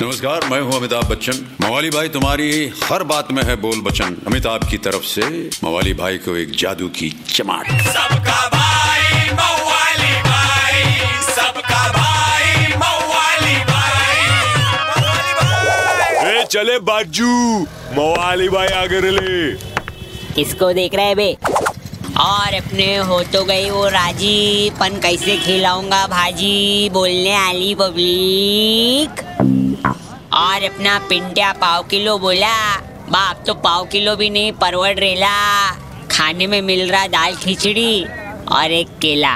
नमस्कार मैं हूँ अमिताभ बच्चन। मवाली भाई तुम्हारी हर बात में है बोल बचन। अमिताभ की तरफ़ से मवाली भाई को एक जादू की चमाट। सबका भाई मवाली भाई सबका भाई मवाली भाई। ए चले बाजू मवाली भाई आगे ले किसको देख रहे बे? और अपने हो तो गई वो राज़ी। पन कैसे खिलाऊँगा भाजी? बोलने आली पब्लिक। और अपना पिंटिया पाव किलो बोला। बाप तो पाव किलो भी नहीं परवड़ रेला। खाने में मिल रहा दाल खिचड़ी और एक केला।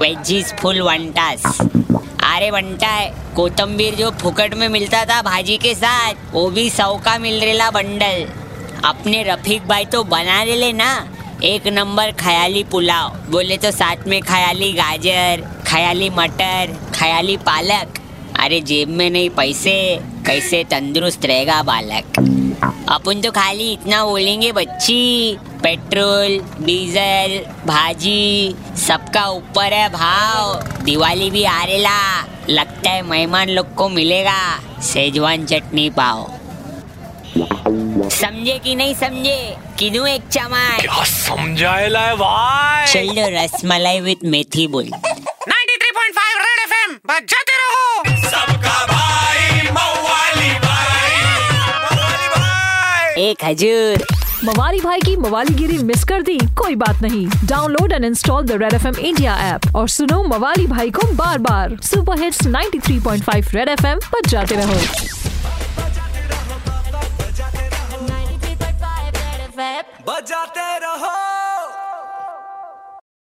वेजीज फुल वंटास। अरे वंटा है, कोतंबीर जो फुकट में मिलता था भाजी के साथ, वो भी सौ का मिल रेला बंडल। अपने रफीक भाई तो बना ले लेना। एक नंबर खयाली पुलाव। बोले तो साथ में खयाली गाजर, खयाली मटर, खयाली पालक। अरे जेब में नहीं पैसे, कैसे तंदुरुस्त रहेगा बालक? अपन तो खाली इतना बोलेंगे बच्ची। पेट्रोल, डीजल, भाजी, सबका ऊपर है भाव। दिवाली भी आ रेला लगता है मेहमान लोग को मिलेगा। सेजवान चटनी पाव समझे कि नहीं समझे? किनू एक चमाट क्या समझाएला है भाई? चल दो रसमलाई विद मेथी बोल। 93.5 रेड एफएम बजाते रहो। सबका भाई मवाली भाई। मवाली भाई। एक हजूर। मवाली भाई की मवालीगिरी मिस कर दी कोई बात नहीं। Download and install the red F M India app और सुनो मवाली भाई को बार बार super hits 93.5 red F M पर जाते रहो। जाते रहो